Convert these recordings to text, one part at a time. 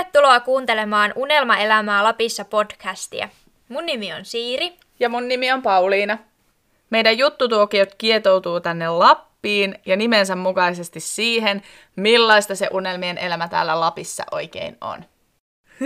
Tervetuloa kuuntelemaan Unelmaelämää Lapissa podcastia. Mun nimi on Siiri. Ja mun nimi on Pauliina. Meidän juttutuokiot kietoutuu tänne Lappiin ja nimensä mukaisesti siihen, millaista se unelmien elämä täällä Lapissa oikein on.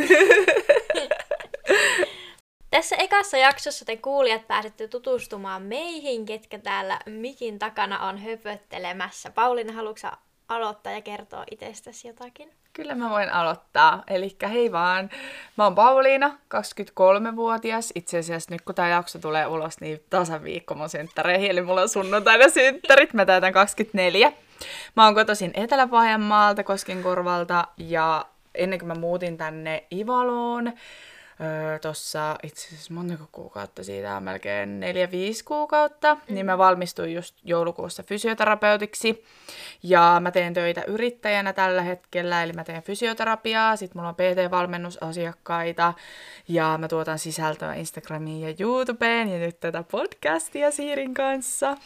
Tässä ekassa jaksossa te kuulijat pääsette tutustumaan meihin, ketkä täällä mikin takana on höpöttelemässä. Pauliina, haluatko aloittaa ja kertoa itsestäsi jotakin? Kyllä mä voin aloittaa. Eli hei vaan, mä oon Pauliina, 23-vuotias. Itse asiassa nyt kun tää jakso tulee ulos, niin tasan viikko mun synttäreihin, eli mulla on sunnuntaina synttärit, mä täytän 24. Mä oon kotoisin Etelä-Pohjanmaalta, Koskenkorvalta, ja ennen kuin mä muutin tänne Ivaloon, öö, tuossa itse asiassa montako kuukautta siitä on melkein neljä viisi kuukautta, mm. niin mä valmistuin just joulukuussa fysioterapeutiksi. Ja mä teen töitä yrittäjänä tällä hetkellä, eli mä teen fysioterapiaa, sit mulla on PT-valmennusasiakkaita ja mä tuotan sisältöä Instagramiin ja YouTubeen ja nyt tätä podcastia Siirin kanssa.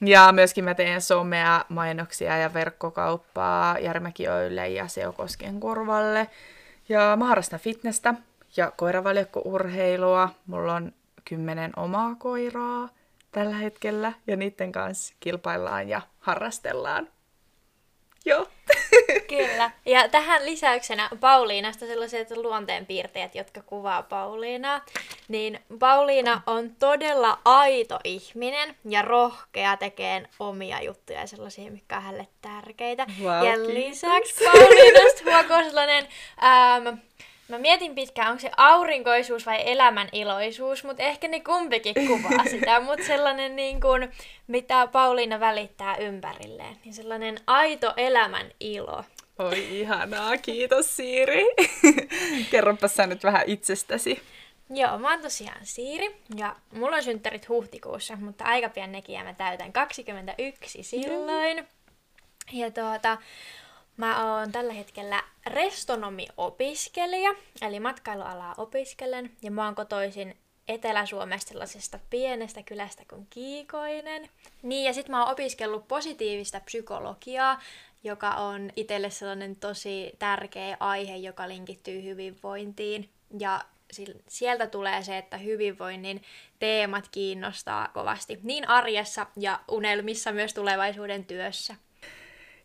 Ja myöskin mä teen somea, mainoksia ja verkkokauppaa Järmäkiöille ja Seokosken korvalle. Ja mä harrastan fitnessä ja koiravaljakko-urheilua. Mulla on kymmenen omaa koiraa tällä hetkellä ja niiden kanssa kilpaillaan ja harrastellaan. Joo. Kyllä. Ja tähän lisäyksenä Pauliinasta sellaiset luonteenpiirteet, jotka kuvaa Pauliinaa. Niin Pauliina on todella aito ihminen ja rohkea tekee omia juttuja sellaisia, mitkä on hänelle tärkeitä. Wow, ja lisäksi Pauliinasta huokoo sellainen ähm, Mä mietin pitkään, onko se aurinkoisuus vai elämän iloisuus, mutta ehkä ne kumpikin kuvaa sitä, mutta sellainen niin kuin, mitä Pauliina välittää ympärilleen, niin sellainen aito elämän ilo. Oi ihanaa, kiitos Siiri. Kerropa sä nyt vähän itsestäsi. Joo, mä oon tosiaan Siiri ja mulla on synttärit huhtikuussa, mutta aika pian nekin ja mä täytän 21 silloin. Mm. Ja tuota, Mä oon tällä hetkellä restonomi-opiskelija, eli matkailualaa opiskelen, ja mä oon kotoisin Etelä-Suomesta sellaisesta pienestä kylästä kuin Kiikoinen. Niin, ja sit mä oon opiskellut positiivista psykologiaa, joka on itselle sellainen tosi tärkeä aihe, joka linkittyy hyvinvointiin. Ja sieltä tulee se, että hyvinvoinnin teemat kiinnostaa kovasti niin arjessa ja unelmissa myös tulevaisuuden työssä.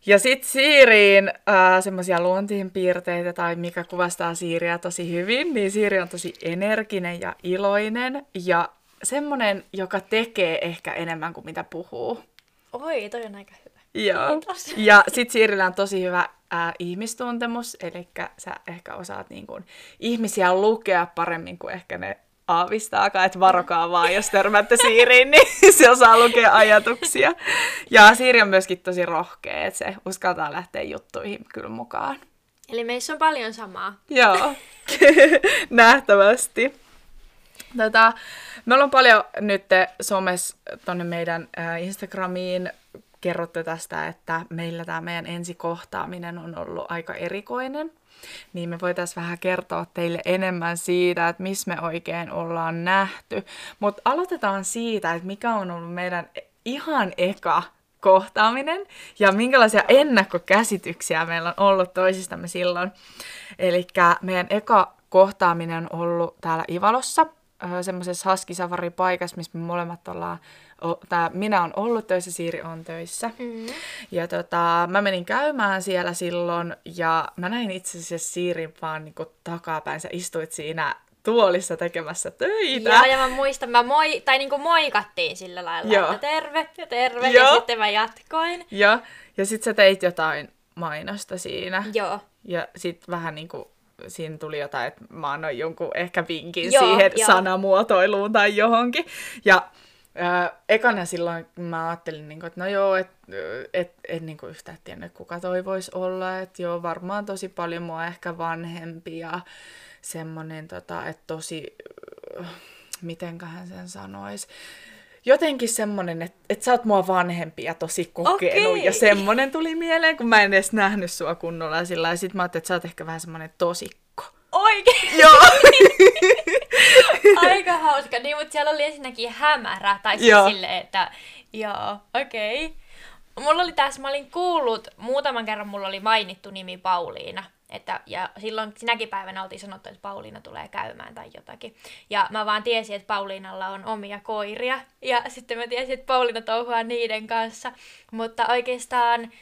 Ja sitten Siiriin äh, semmoisia luontiinpiirteitä tai mikä kuvastaa Siiriä tosi hyvin, niin Siiri on tosi energinen ja iloinen ja semmoinen, joka tekee ehkä enemmän kuin mitä puhuu. Oi, toi on aika hyvä. Joo. Kiitos. Ja sitten Siirillä on tosi hyvä äh, ihmistuntemus, eli sä ehkä osaat niin kun, ihmisiä lukea paremmin kuin ehkä ne aavistaakaan, että varokaa vaan, jos törmätte Siiriin, niin se osaa lukea ajatuksia. Ja Siiri on myöskin tosi rohkea, että se uskaltaa lähteä juttuihin kyllä mukaan. Eli meissä on paljon samaa. Joo, nähtävästi. Tota, me ollaan paljon nyt somessa tonne meidän äh, Instagramiin kerrottu tästä, että meillä tämä meidän ensikohtaaminen on ollut aika erikoinen niin me voitaisiin vähän kertoa teille enemmän siitä, että missä me oikein ollaan nähty. Mutta aloitetaan siitä, että mikä on ollut meidän ihan eka kohtaaminen ja minkälaisia ennakkokäsityksiä meillä on ollut toisistamme silloin. Eli meidän eka kohtaaminen on ollut täällä Ivalossa, semmoisessa Haskisafari-paikassa, missä me molemmat ollaan tää, minä on ollut töissä, Siiri on töissä. Mm-hmm. Ja tota, mä menin käymään siellä silloin ja mä näin itse asiassa Siirin vaan niin takapäin. Sä istuit siinä tuolissa tekemässä töitä. Joo, ja mä muistan, mä moi, tai niinku moikattiin sillä lailla, Joo. että terve ja terve, Joo. ja sitten mä jatkoin. Joo, ja sit sä teit jotain mainosta siinä. Joo. Ja sit vähän niinku siinä tuli jotain, että mä annoin jonkun ehkä vinkin Joo, siihen jo. sanamuotoiluun tai johonkin. Ja Öö, ekana silloin mä ajattelin, niin kuin, että no joo, että et, et, niin yhtään tiennyt, kuka toi voisi olla. Että joo, varmaan tosi paljon mua ehkä vanhempi ja semmoinen, tota, että tosi, mitenköhän sen sanoisi, jotenkin semmoinen, että, että sä oot mua vanhempi ja tosi kokenut. Okay. Ja semmoinen tuli mieleen, kun mä en edes nähnyt sua kunnolla. Ja sillä sit mä ajattelin, että sä oot ehkä vähän semmoinen tosikko. Oikein? Joo. Aika hauska. Niin, mutta siellä oli ensinnäkin hämärä. Tai siis silleen, että joo, okei. Okay. mulla oli tässä, mä olin kuullut, muutaman kerran mulla oli mainittu nimi Pauliina. Että, ja silloin sinäkin päivänä oltiin sanottu, että Pauliina tulee käymään tai jotakin. Ja mä vaan tiesin, että Pauliinalla on omia koiria. Ja sitten mä tiesin, että Pauliina touhuaa niiden kanssa. Mutta oikeastaan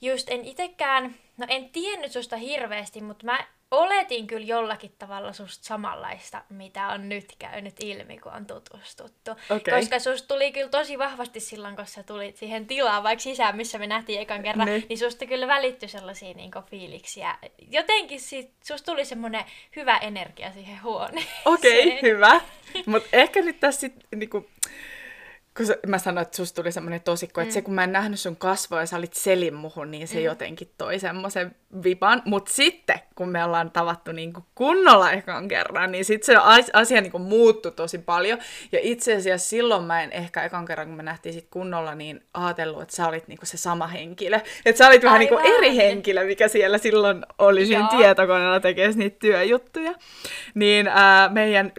just en itekään, no en tiennyt susta hirveästi, mutta mä oletin kyllä jollakin tavalla susta samanlaista, mitä on nyt käynyt ilmi, kun on tutustuttu. Okay. Koska susta tuli kyllä tosi vahvasti silloin, kun sä tulit siihen tilaan, vaikka sisään, missä me nähtiin ekan kerran, Ne. niin susta kyllä välittyi sellaisia niin fiiliksiä. Jotenkin siitä, susta tuli semmoinen hyvä energia siihen huoneeseen. Okei, okay, hyvä. Mutta ehkä nyt tässä sit, niinku, kun mä sanoin, että susta tuli semmoinen tosikko, mm. että se kun mä en nähnyt sun kasvoja ja sä olit selin muhun, niin se mm. jotenkin toi semmoisen vipan. Mutta sitten, kun me ollaan tavattu niinku kunnolla ekan kerran, niin sitten se as- asia niinku muuttui tosi paljon. Ja itse asiassa silloin mä en ehkä ekan kerran, kun me nähtiin sit kunnolla, niin ajatellut, että sä olit niinku se sama henkilö. Että sä olit vähän niinku Aivan. eri henkilö, mikä siellä silloin oli siinä tietokoneella tekemässä niitä työjuttuja. Niin ää, meidän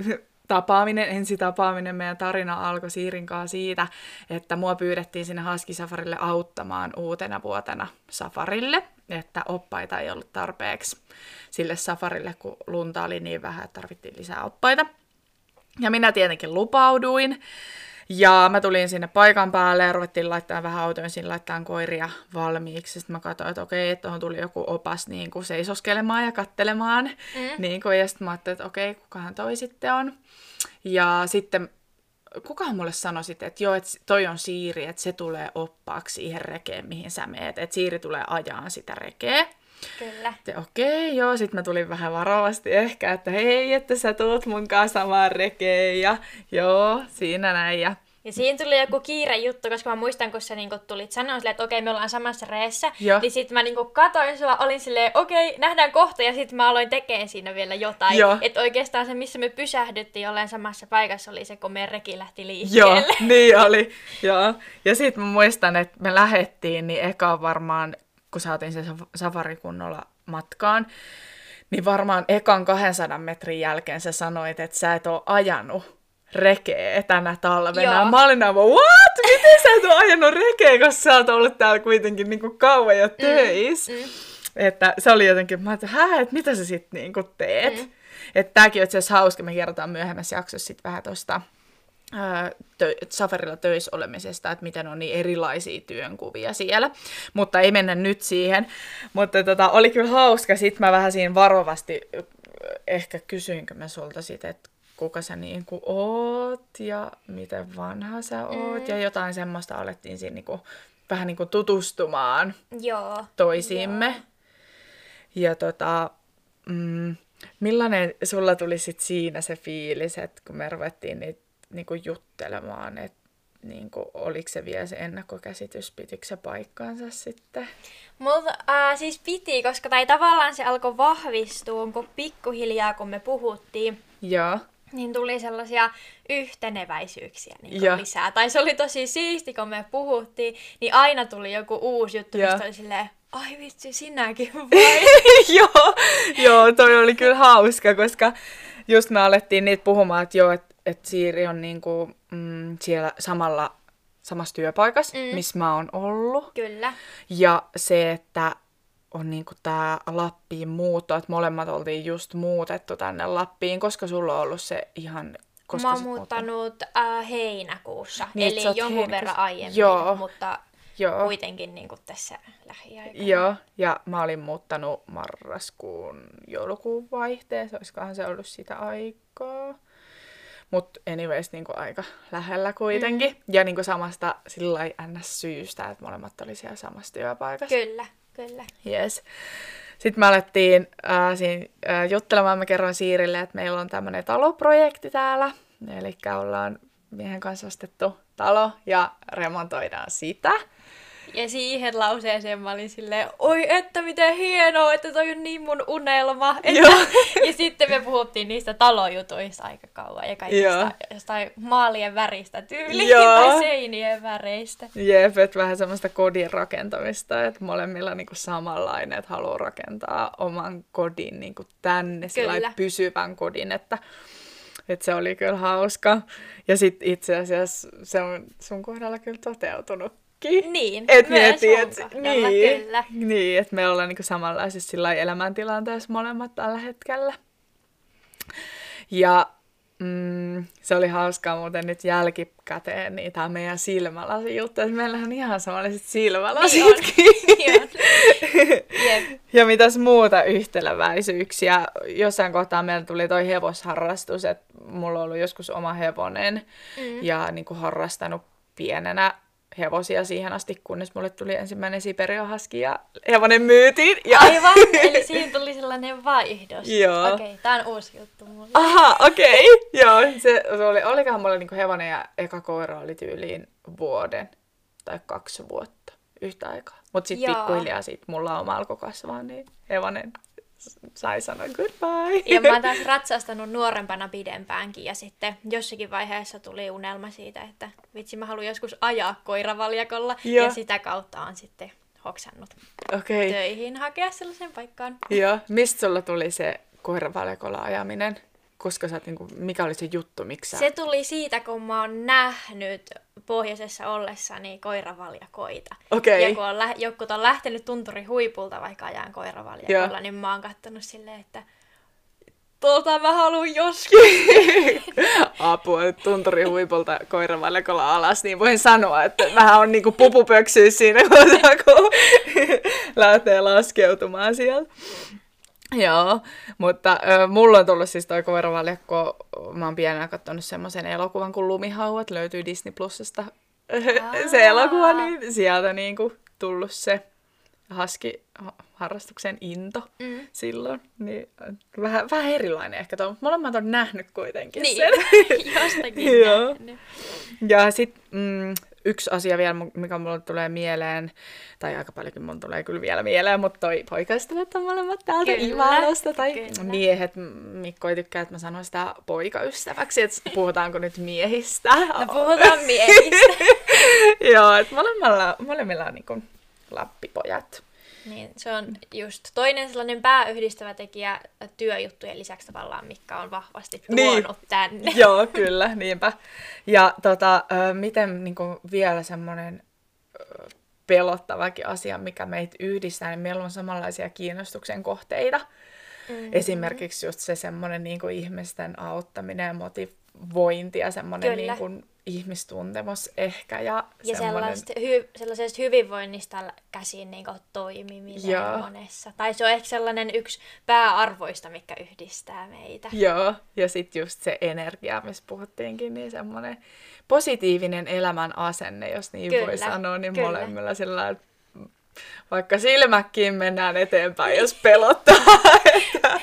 tapaaminen, ensitapaaminen, meidän tarina alkoi Siirin kanssa siitä, että mua pyydettiin sinne Haskisafarille auttamaan uutena vuotena safarille, että oppaita ei ollut tarpeeksi sille safarille, kun lunta oli niin vähän, että tarvittiin lisää oppaita. Ja minä tietenkin lupauduin. Ja mä tulin sinne paikan päälle ja ruvettiin laittaa vähän autoin sinne laittaa koiria valmiiksi. Sitten mä katsoin, että okei, että tuohon tuli joku opas niin kuin seisoskelemaan ja kattelemaan. Mm. Niin kuin, ja sitten mä ajattelin, että okei, kukahan toi sitten on. Ja sitten kukahan mulle sanoi sitten, että joo, että toi on Siiri, että se tulee oppaaksi siihen rekeen, mihin sä meet. Että Siiri tulee ajaan sitä rekeä. Kyllä. Sitten okei, joo, sitten mä tulin vähän varovasti ehkä, että hei, että sä tuut mun kanssa samaan rekeen ja joo, siinä näin. Ja Ja siinä tuli joku kiire juttu, koska mä muistan, kun sä niinku tulit sanoa silleen, että okei, me ollaan samassa reessä. Joo. Niin sit mä niinku katoin sua, olin silleen, okei, nähdään kohta, ja sit mä aloin tekemään siinä vielä jotain. Joo. Että oikeastaan se, missä me pysähdyttiin olleen samassa paikassa, oli se, kun meidän reki lähti Joo, liikkeelle. niin oli. Joo. Ja sitten mä muistan, että me lähettiin, niin eka varmaan, kun saatiin se saf- safari kunnolla matkaan, niin varmaan ekan 200 metrin jälkeen sä sanoit, että sä et ole ajanut rekeä tänä talvena. Joo. Mä olin aivan, what? Miten sä et ole ajanut rekeä, koska sä oot ollut täällä kuitenkin niin kuin kauan jo töissä. Mm, mm. Että se oli jotenkin, mä että mitä sä sitten niin kuin teet? Mm. Että tääkin on itse asiassa hauska, me kerrotaan myöhemmässä jaksossa sit vähän tosta ää, tö- safarilla töissä olemisesta, että miten on niin erilaisia työnkuvia siellä. Mutta ei mennä nyt siihen. Mutta tota, oli kyllä hauska. Sitten mä vähän siinä varovasti ehkä kysyinkö mä sulta sitten, että kuka sä niin kuin oot ja miten vanha sä oot. Mm. Ja jotain semmoista alettiin siinä niin kuin, vähän niin kuin tutustumaan Joo. toisiimme. Joo. Ja tota, mm, millainen sulla tuli sit siinä se fiilis, että kun me ruvettiin niitä niinku juttelemaan, että niinku, oliko se vielä se ennakkokäsitys, pitikö se paikkaansa sitten? Mulla äh, siis piti, koska tai tavallaan se alkoi vahvistua, kun pikkuhiljaa kun me puhuttiin, Joo. niin tuli sellaisia yhteneväisyyksiä niin Joo. lisää. Tai se oli tosi siisti, kun me puhuttiin, niin aina tuli joku uusi juttu, Joo. mistä oli silleen, ai vitsi, sinäkin vai? joo, joo, toi oli kyllä hauska, koska just me alettiin niitä puhumaan, että joo, että et Siiri on niinku, mm, siellä samalla, samassa työpaikassa, mm. Missä mä oon ollut. Kyllä. Ja se, että on niinku tää Lappiin muutto, että molemmat oltiin just muutettu tänne Lappiin, koska sulla on ollut se ihan... Koska mä oon muuttanut äh, heinäkuussa, Niin, eli jonkun heinäkuussa. verran aiemmin, Joo. mutta Joo, kuitenkin niin kuin tässä lähiaikoina. joo, ja mä olin muuttanut marraskuun joulukuun vaihteessa, olisikohan se ollut sitä aikaa. Mutta anyways, niinku aika lähellä kuitenkin. Mm. Ja niinku samasta sillä ns. syystä, että molemmat oli siellä samassa työpaikassa. Kyllä, kyllä. Yes. Sitten me alettiin äh, siinä, äh, juttelemaan, mä kerroin Siirille, että meillä on tämmöinen taloprojekti täällä. Eli ollaan miehen kanssa ostettu talo ja remontoidaan sitä. Ja siihen lauseeseen mä olin silleen, oi että miten hienoa, että toi on niin mun unelma. Että... Ja sitten me puhuttiin niistä talojutuista aika kauan ja kaikista Joo. jostain maalien väristä tyyliin Joo. tai seinien väreistä. Jep, että vähän semmoista kodin rakentamista, että molemmilla niinku samanlainen, että haluaa rakentaa oman kodin niinku tänne, sillä pysyvän kodin, että, että se oli kyllä hauska. Ja sitten itse asiassa se on sun kohdalla kyllä toteutunut kaikki. Niin, Et myös mieti, et, niin, kyllä. niin, että me ollaan niinku samanlaisessa sillä elämäntilanteessa molemmat tällä hetkellä. Ja mm, se oli hauskaa muuten nyt jälkikäteen, niin tämä meidän silmälasi juttu, että meillä on ihan samanlaiset silmälasitkin. Niin on. Ja mitäs muuta yhteleväisyyksiä? Jossain kohtaa meillä tuli toi hevosharrastus, että mulla on ollut joskus oma hevonen Mm. ja niin kuin harrastanut pienenä hevosia siihen asti, kunnes mulle tuli ensimmäinen Siberiahaski ja hevonen myytiin. Ja... Aivan, eli siinä tuli sellainen vaihdos. Joo. Okei, okay, tää on uusi juttu mulle. Aha, okei. Okay. Joo, se, se oli, olikohan mulla niinku hevonen ja eka koira oli tyyliin vuoden tai kaksi vuotta yhtä aikaa. Mutta sitten pikkuhiljaa sit mulla oma alkoi kasvaa, niin hevonen sai sanoa goodbye. Ja mä oon taas ratsastanut nuorempana pidempäänkin ja sitten jossakin vaiheessa tuli unelma siitä, että vitsi mä haluan joskus ajaa koiravaljakolla Joo. ja sitä kautta on sitten hoksannut. Okay. töihin hakea sellaisen paikkaan. Joo. Mistä sulla tuli se koiravaljakolla ajaminen? Koska sä oot niinku, mikä oli se juttu, miksi sä... Se tuli siitä, kun mä oon nähnyt pohjoisessa ollessani koiravaljakoita. Okei. Ja kun on lä- jotkut on lähtenyt tunturi huipulta vaikka ajan koiravaljakolla, Joo. niin mä oon kattonut silleen, että tota mä haluan joskus. apua tunturi huipulta koiravaljakolla alas, niin voin sanoa, että vähän on niinku pupupöksyä siinä kun lähtee laskeutumaan sieltä. Joo, mutta ö, mulla on tullut siis toi koiravaljakko, mä oon pienenä katsonut semmoisen elokuvan kuin Lumihauat, löytyy Disney Plusasta se elokuva, niin sieltä niinku tullut se haski harrastuksen into Mm. silloin. Niin vähän, vähän erilainen ehkä tuo, mutta molemmat on nähnyt kuitenkin Niin, sen. jostakin Joo. Ja sitten mm, yksi asia vielä, mikä mulle tulee mieleen, tai aika paljonkin mun tulee kyllä vielä mieleen, mutta toi poikaystävät on molemmat täältä Kyllä, Ivalosta, tai kyllä. miehet, Mikko ei tykkää, että mä sanon sitä poikaystäväksi, että puhutaanko nyt miehistä. No puhutaan miehistä. Joo, että molemmilla, molemmilla on niinku lappipojat. Niin, se on just toinen sellainen pääyhdistävä tekijä työjuttujen lisäksi tavallaan, mikä on vahvasti Niin. tuonut tänne. Joo, kyllä, niinpä. Ja tota, miten niin kuin vielä semmoinen pelottavakin asia, mikä meitä yhdistää, niin meillä on samanlaisia kiinnostuksen kohteita. Mm. Esimerkiksi just se semmoinen niin kuin ihmisten auttaminen ja motivointi ja semmoinen niin kuin ihmistuntemus ehkä. Ja, Ja semmoinen... sellaista, hy, sellaisesta hyvinvoinnista käsin niin toimiminen Joo. monessa. Tai se on ehkä sellainen yksi pääarvoista, mikä yhdistää meitä. Joo, ja sitten just se energia, mistä puhuttiinkin, niin semmoinen positiivinen elämän asenne, jos niin voi Kyllä, sanoa, niin kyllä. molemmilla sillä vaikka silmäkkiin mennään eteenpäin, jos pelottaa. että...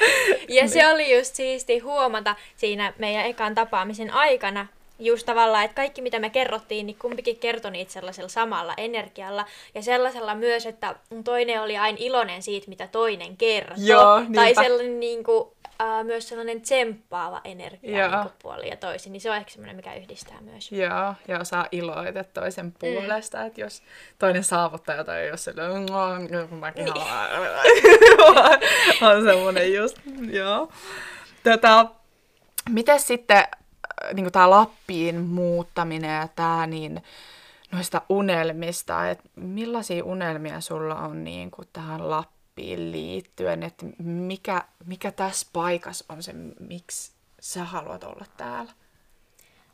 Ja se oli just siisti huomata siinä meidän ekan tapaamisen aikana, just tavallaan, että kaikki mitä me kerrottiin, niin kumpikin kertoi niitä sellaisella samalla energialla. Ja sellaisella myös, että toinen oli aina iloinen siitä, mitä toinen kertoo. Joo, tai sellainen niin kuin, äh, myös sellainen tsemppaava energia Joo. niin puoli ja toisin. Niin se on ehkä semmoinen, mikä yhdistää myös. Joo, ja osaa iloita toisen Mm. puolesta, että jos toinen saavuttaa jotain, jos se "Mm, mäkin Niin. on semmoinen just, joo. Tätä, miten sitten niin tämä Lappiin muuttaminen ja tämä, niin noista unelmista, että millaisia unelmia sulla on niin kuin tähän Lappiin liittyen, että mikä, mikä tässä paikassa on se, miksi sä haluat olla täällä?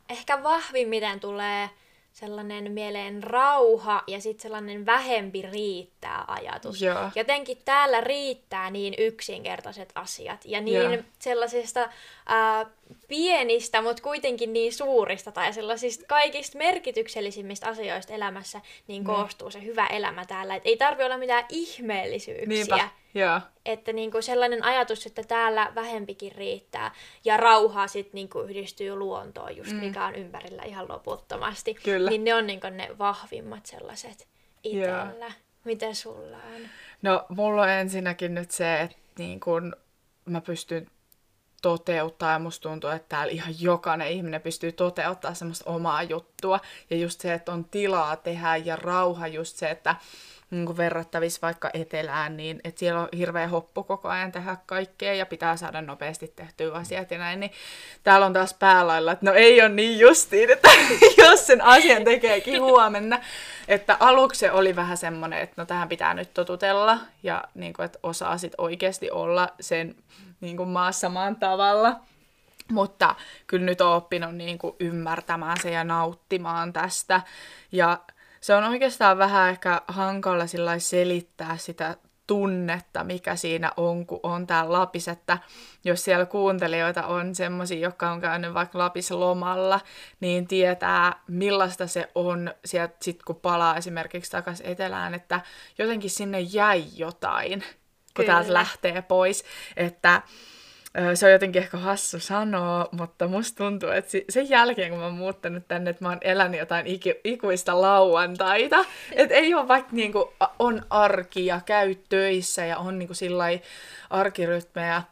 Ehkä vahvimmiten tulee sellainen mieleen rauha ja sitten sellainen vähempi riittää ajatus. Joo. Jotenkin täällä riittää niin yksinkertaiset asiat ja niin Joo. sellaisista ää, pienistä, mutta kuitenkin niin suurista tai sellaisista kaikista merkityksellisimmistä asioista elämässä niin koostuu se hyvä elämä täällä. Et ei tarvi olla mitään ihmeellisyyksiä. Niinpä, joo. Että niinku sellainen ajatus, että täällä vähempikin riittää ja rauha sitten niinku yhdistyy luontoon, just mm. mikä on ympärillä ihan loputtomasti. Kyllä. Niin ne on niinku ne vahvimmat sellaiset itsellä. Mitä sulla on? No, mulla on ensinnäkin nyt se, että niin kun mä pystyn toteuttaa ja musta tuntuu, että täällä ihan jokainen ihminen pystyy toteuttaa semmoista omaa juttua. Ja just se, että on tilaa tehdä ja rauha just se, että niin verrattavissa vaikka etelään, niin että siellä on hirveä hoppu koko ajan tehdä kaikkea ja pitää saada nopeasti tehtyä asiat ja näin, niin täällä on taas päälailla, että no ei ole niin justiin, että jos sen asian tekeekin huomenna, että aluksi se oli vähän semmoinen, että no tähän pitää nyt totutella ja niin kuin, että osaa sit oikeasti olla sen niin kuin maassa maan tavalla. Mutta kyllä nyt on oppinut niin kuin ymmärtämään se ja nauttimaan tästä. Ja se on oikeastaan vähän ehkä hankala selittää sitä tunnetta, mikä siinä on, kun on täällä Lapis, että jos siellä kuuntelijoita on semmoisia, jotka on käynyt vaikka Lapis lomalla, niin tietää, millaista se on sieltä sit, kun palaa esimerkiksi takaisin etelään, että jotenkin sinne jäi jotain, kun Kyllä. täältä lähtee pois, että se on jotenkin ehkä hassu sanoa, mutta musta tuntuu, että sen jälkeen kun mä oon muuttanut tänne, että mä oon elänyt jotain ikuista lauantaita, että ei ole vaikka niinku, on arki ja käy töissä ja on niinku arkirytmejä,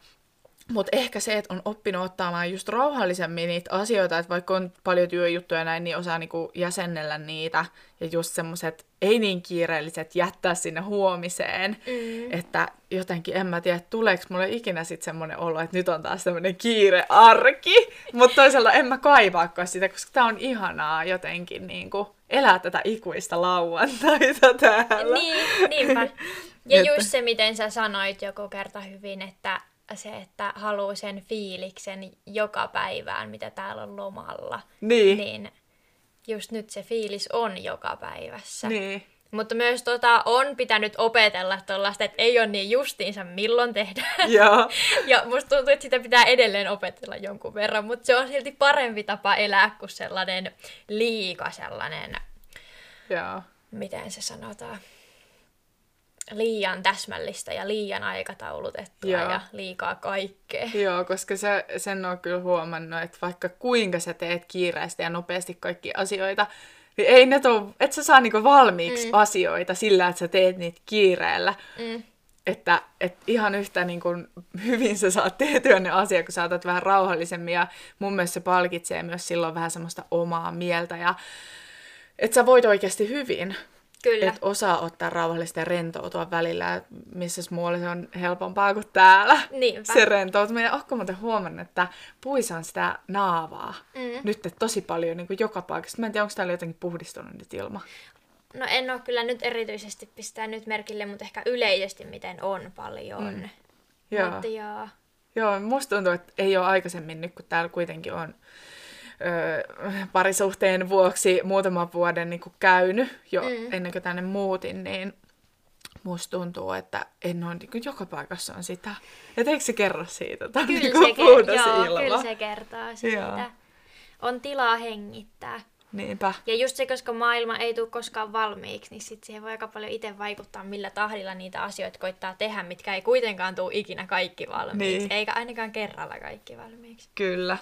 mutta ehkä se, että on oppinut ottamaan just rauhallisemmin niitä asioita, että vaikka on paljon työjuttuja näin, niin osaa niinku jäsennellä niitä. Ja just semmoiset ei niin kiireelliset jättää sinne huomiseen. Mm. Että jotenkin, en mä tiedä, tuleeko mulle ikinä sitten semmoinen olo, että nyt on taas semmoinen kiire arki. Mutta toisaalta en mä kaivaakaan sitä, koska tää on ihanaa jotenkin niinku elää tätä ikuista lauantaita täällä. Niin, niinpä. Ja just se, miten sä sanoit joku kerta hyvin, että se, että haluaa sen fiiliksen joka päivään, mitä täällä on lomalla. Niin. Niin just nyt se fiilis on joka päivässä. Niin. Mutta myös tota, on pitänyt opetella tuollaista, että ei ole niin justiinsa milloin tehdään. Joo. ja musta tuntuu, että sitä pitää edelleen opetella jonkun verran, mutta se on silti parempi tapa elää kuin sellainen liika sellainen, Joo. miten se sanotaan, liian täsmällistä ja liian aikataulutettua Joo. ja liikaa kaikkea. Joo, koska se, sen on kyllä huomannut, että vaikka kuinka sä teet kiireesti ja nopeasti kaikki asioita, niin ei ne tuu, et sä saa niinku valmiiksi mm. asioita sillä, että sä teet niitä kiireellä. Mm. Että et ihan yhtä niin kuin, hyvin sä saat tehtyä ne asiat, kun saatat vähän rauhallisemmin. Ja mun mielestä se palkitsee myös silloin vähän semmoista omaa mieltä. Ja että sä voit oikeasti hyvin. Kyllä. Että osaa ottaa rauhallisesti ja rentoutua välillä, missä muualla se on helpompaa kuin täällä. Niinpä. Se rentoutuminen. Oletko muuten huomannut, että puissa on sitä naavaa mm. nyt tosi paljon niin kuin joka paikassa. Mä en tiedä, onko täällä jotenkin puhdistunut nyt ilma. No en ole kyllä nyt erityisesti pistää nyt merkille, mutta ehkä yleisesti miten on paljon. Mm. Joo. Mutta joo. Joo, musta tuntuu, että ei ole aikaisemmin nyt, kun täällä kuitenkin on ö, parisuhteen vuoksi muutaman vuoden niin kuin käynyt jo mm. ennen kuin tänne muutin, niin musta tuntuu, että en ole niin kuin joka paikassa on sitä. Et eikö se kerro siitä? Tämä kyllä, niin se ker- joo, ilma. kyllä se kertoo siitä. Joo. On tilaa hengittää. Niinpä. Ja just se, koska maailma ei tule koskaan valmiiksi, niin sit siihen voi aika paljon itse vaikuttaa, millä tahdilla niitä asioita koittaa tehdä, mitkä ei kuitenkaan tule ikinä kaikki valmiiksi, niin. eikä ainakaan kerralla kaikki valmiiksi. Kyllä.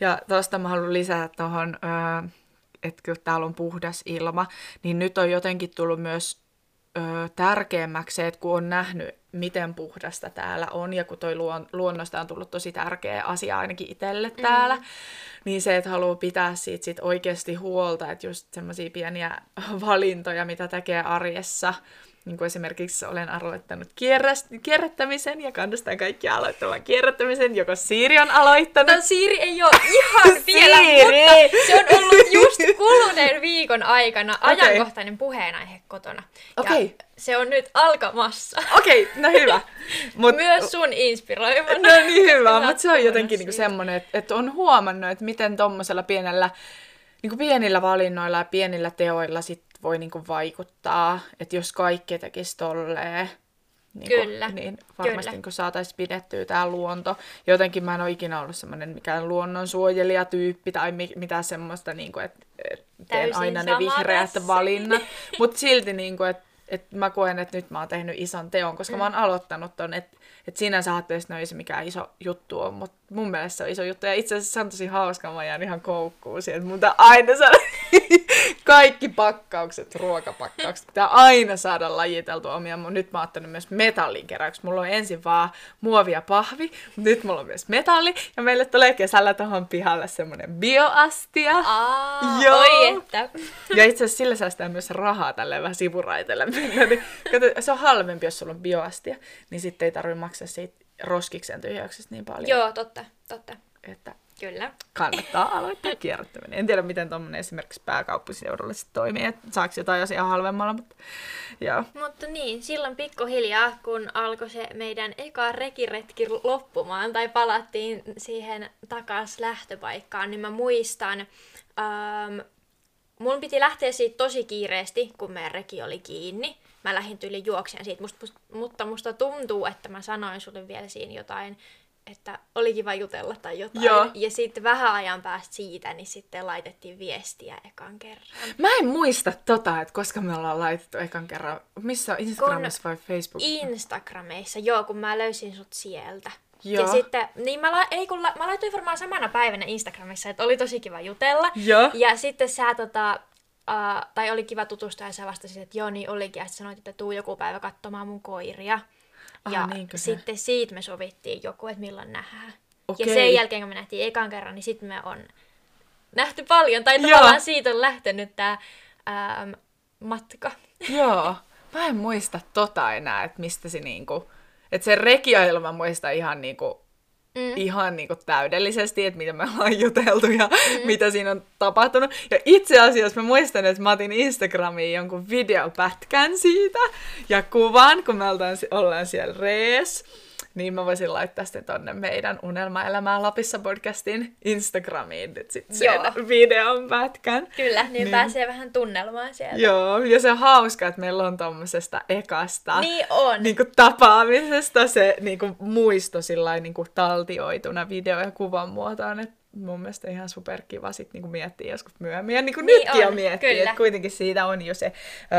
Ja tuosta mä haluan lisätä tuohon, että kun täällä on puhdas ilma, niin nyt on jotenkin tullut myös ö, tärkeämmäksi se, että kun on nähnyt, miten puhdasta täällä on, ja kun toi luon, luonnosta on tullut tosi tärkeä asia ainakin itselle mm-hmm. täällä, niin se, että haluaa pitää siitä sit oikeasti huolta, että just semmoisia pieniä valintoja, mitä tekee arjessa, niin kuin esimerkiksi olen aloittanut kierräst- kierrättämisen ja kannustan kaikkia aloittamaan kierrättämisen, joko Siiri on aloittanut. No Siiri ei ole ihan vielä, mutta se on ollut just kuluneen viikon aikana okay. ajankohtainen puheenaihe kotona. Okay. se on nyt alkamassa. Okei, okay, no hyvä. Mut, Myös sun inspiroimana. No niin hyvä, mutta se on jotenkin niinku semmoinen, että, että on huomannut, että miten tuommoisella pienellä niin kuin pienillä valinnoilla ja pienillä teoilla sit voi niin kuin vaikuttaa, että jos kaikki tekisi tolleen, niin, Kyllä. Kuin, niin varmasti Kyllä. Niin saataisiin pidettyä tämä luonto. Jotenkin mä en ole ikinä ollut semmoinen mikään luonnonsuojelijatyyppi tai mi- mitään semmoista, niin kuin, että et teen aina ne vihreät tässä. valinnat. Mutta silti, niin kuin, että et mä koen, että nyt mä oon tehnyt ison teon, koska mm. mä oon aloittanut ton, että et sinänsä ajattelisi, että no ei se mikään iso juttu on, mutta mun mielestä se on iso juttu. Ja itse asiassa se on tosi hauska, mä jään ihan koukkuun siihen, pitää aina saada kaikki pakkaukset, ruokapakkaukset, pitää aina saada lajiteltua omia. Nyt mä oon ottanut myös metallin keräyksi. Mulla on ensin vaan muovi ja pahvi, mutta nyt mulla on myös metalli. Ja meille tulee kesällä tuohon pihalle semmonen bioastia. Aa, Joo. oi että. Ja itse asiassa sillä säästää myös rahaa tälle vähän sivuraitelle. Niin, kato, se on halvempi, jos sulla on bioastia, niin sitten ei tarvitse maksaa siitä roskiksen tyhjäyksestä niin paljon. Joo, totta, totta. Että Kyllä. kannattaa aloittaa kierrättäminen. En tiedä, miten tuommoinen esimerkiksi pääkaupunkiseudulla sitten toimii, että saako jotain asiaa halvemmalla, mutta joo. Mutta niin, silloin pikkuhiljaa, kun alkoi se meidän eka rekiretki loppumaan, tai palattiin siihen takas lähtöpaikkaan, niin mä muistan, ähm, mun piti lähteä siitä tosi kiireesti, kun meidän reki oli kiinni. Mä lähdin tyyli juokseen siitä, must, must, mutta musta tuntuu, että mä sanoin sulle vielä siinä jotain että oli kiva jutella tai jotain. Joo. Ja sitten vähän ajan päästä siitä, niin sitten laitettiin viestiä ekan kerran. Mä en muista tota, että koska me ollaan laitettu ekan kerran. Missä Instagramissa kun vai Facebookissa? Instagramissa, joo, kun mä löysin sut sieltä. Joo. Ja sitten, niin mä, la, ei, kun la, mä laitoin varmaan samana päivänä Instagramissa, että oli tosi kiva jutella. Joo. Ja sitten sä tota, uh, tai oli kiva tutustua ja sä vastasit, että joo niin olikin. Ja sanoit, että tuu joku päivä katsomaan mun koiria. Aha, ja niinkö sitten siitä me sovittiin joku, että milloin nähdään. Okei. Ja sen jälkeen, kun me nähtiin ekan kerran, niin sitten me on nähty paljon. Tai tavallaan siitä on lähtenyt tämä matka. Joo. Mä en muista tota enää, että mistä se niinku... Että se rekiajelma muista ihan niinku mm. ihan niin kuin täydellisesti, että mitä me ollaan juteltu ja mm. mitä siinä on tapahtunut. Ja itse asiassa mä muistan, että mä otin Instagramiin jonkun videopätkän siitä ja kuvan, kun me ollaan siellä rees niin mä voisin laittaa sitten tonne meidän Unelma-elämää Lapissa podcastin Instagramiin nyt sit sen Joo. videon pätkän. Kyllä, niin, niin, pääsee vähän tunnelmaan sieltä. Joo, ja se on hauska, että meillä on tommosesta ekasta niin on. Niin kuin tapaamisesta se niin kuin muisto sillä niin kuin taltioituna video- ja kuvan muotoon, että mun mielestä ihan superkiva sit niinku miettiä joskus myöhemmin. Ja niinku niin nytkin on, on miettiä, että kuitenkin siitä on jo se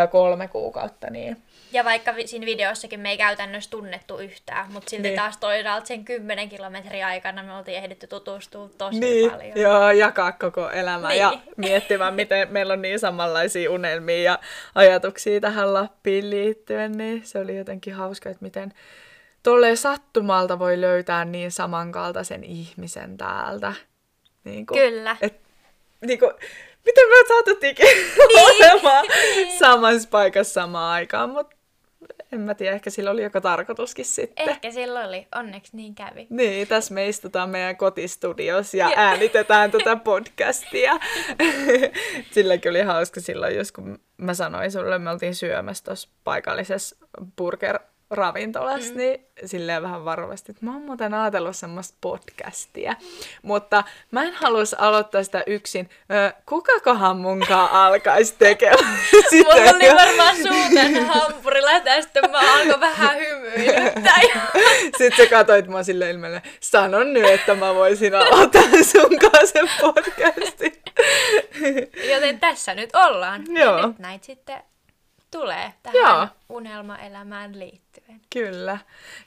ö, kolme kuukautta. Niin ja vaikka siinä videossakin me ei käytännössä tunnettu yhtään, mutta silti niin. taas toisaalta sen 10 kilometrin aikana me oltiin ehditty tutustua tosi niin. paljon. Joo, jakaa koko elämä niin. ja miettimään, miten meillä on niin samanlaisia unelmia ja ajatuksia tähän Lappiin liittyen, niin se oli jotenkin hauska, että miten tolleen sattumalta voi löytää niin samankaltaisen ihmisen täältä. Niin kuin, Kyllä. Et, niin kuin, miten me saatutiinkin niin. olemaan samassa paikassa samaan aikaan, mutta en mä tiedä, ehkä sillä oli joku tarkoituskin sitten. Ehkä sillä oli, onneksi niin kävi. Niin, tässä me istutaan meidän kotistudios ja äänitetään tätä podcastia. Silläkin oli hauska silloin, jos kun mä sanoin sulle, me oltiin syömässä tuossa paikallisessa burger ravintolassa, mm. niin silleen vähän varovasti, että mä oon muuten ajatellut semmoista podcastia. Mutta mä en halus aloittaa sitä yksin. Ö, kukakohan munkaan alkaisi tekemään sitä? Mulla oli varmaan suuten hampurilla ja sitten mä alkoin vähän hymyilyttää. sitten sä katsoit mua silleen ilmeelle, sanon nyt, että mä voisin aloittaa sun kanssa sen podcastin. Joten tässä nyt ollaan. Joo. Ja nyt näitä sitten tulee tähän Joo. unelmaelämään liittyen. Kyllä.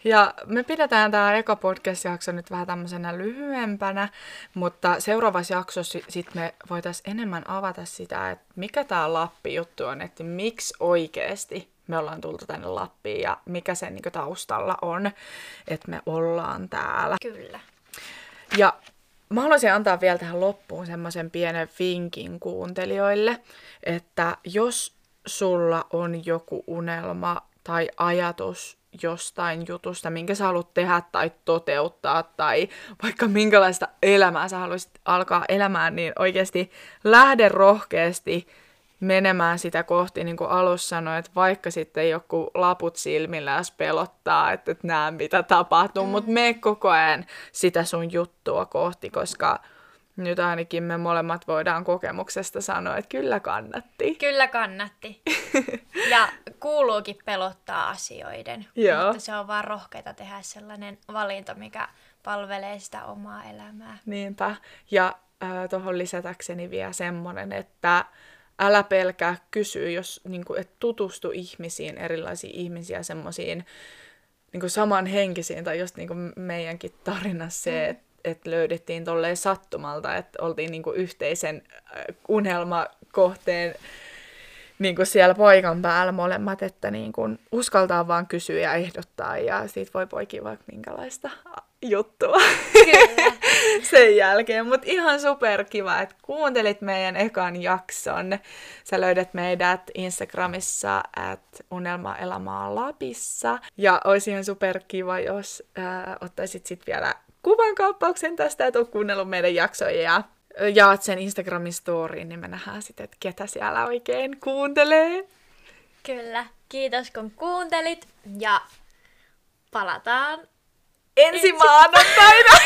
Ja me pidetään tämä eka podcast-jakso nyt vähän tämmöisenä lyhyempänä, mutta seuraavassa jaksossa sitten me voitaisiin enemmän avata sitä, että mikä tämä Lappi-juttu on, että miksi oikeasti me ollaan tultu tänne Lappiin ja mikä sen niin taustalla on, että me ollaan täällä. Kyllä. Ja mä haluaisin antaa vielä tähän loppuun semmoisen pienen vinkin kuuntelijoille, että jos sulla on joku unelma tai ajatus jostain jutusta, minkä sä haluat tehdä tai toteuttaa, tai vaikka minkälaista elämää sä haluaisit alkaa elämään, niin oikeasti lähde rohkeasti menemään sitä kohti, niin kuin alussa sanoin, että vaikka sitten joku laput silmillä ja pelottaa, että, että näe mitä tapahtuu, mm. mutta me koko ajan sitä sun juttua kohti, koska nyt ainakin me molemmat voidaan kokemuksesta sanoa, että kyllä kannatti. Kyllä kannatti. ja kuuluukin pelottaa asioiden. Joo. Mutta se on vaan rohkeita tehdä sellainen valinta, mikä palvelee sitä omaa elämää. Niinpä. Ja äh, tuohon lisätäkseni vielä semmoinen, että älä pelkää kysyä, jos niin kuin, et tutustu ihmisiin, erilaisiin ihmisiä, semmoisiin niin samanhenkisiin, tai just niin kuin meidänkin tarinassa se, mm. että et löydettiin tolleen sattumalta, että oltiin niinku yhteisen äh, unelmakohteen niinku siellä paikan päällä molemmat, että niinku uskaltaa vaan kysyä ja ehdottaa ja siitä voi poikia vaikka minkälaista juttua Kyllä. sen jälkeen. Mutta ihan superkiva, että kuuntelit meidän ekan jakson. Sä löydät meidät Instagramissa at unelmaelämää Lapissa. Ja olisi ihan superkiva, jos äh, ottaisit sit vielä kuvan kauppauksen tästä, että oot kuunnellut meidän jaksoja ja jaat sen Instagramin storyin, niin me nähdään sitten, että ketä siellä oikein kuuntelee. Kyllä. Kiitos kun kuuntelit ja palataan ensi, ensi... maanantaina.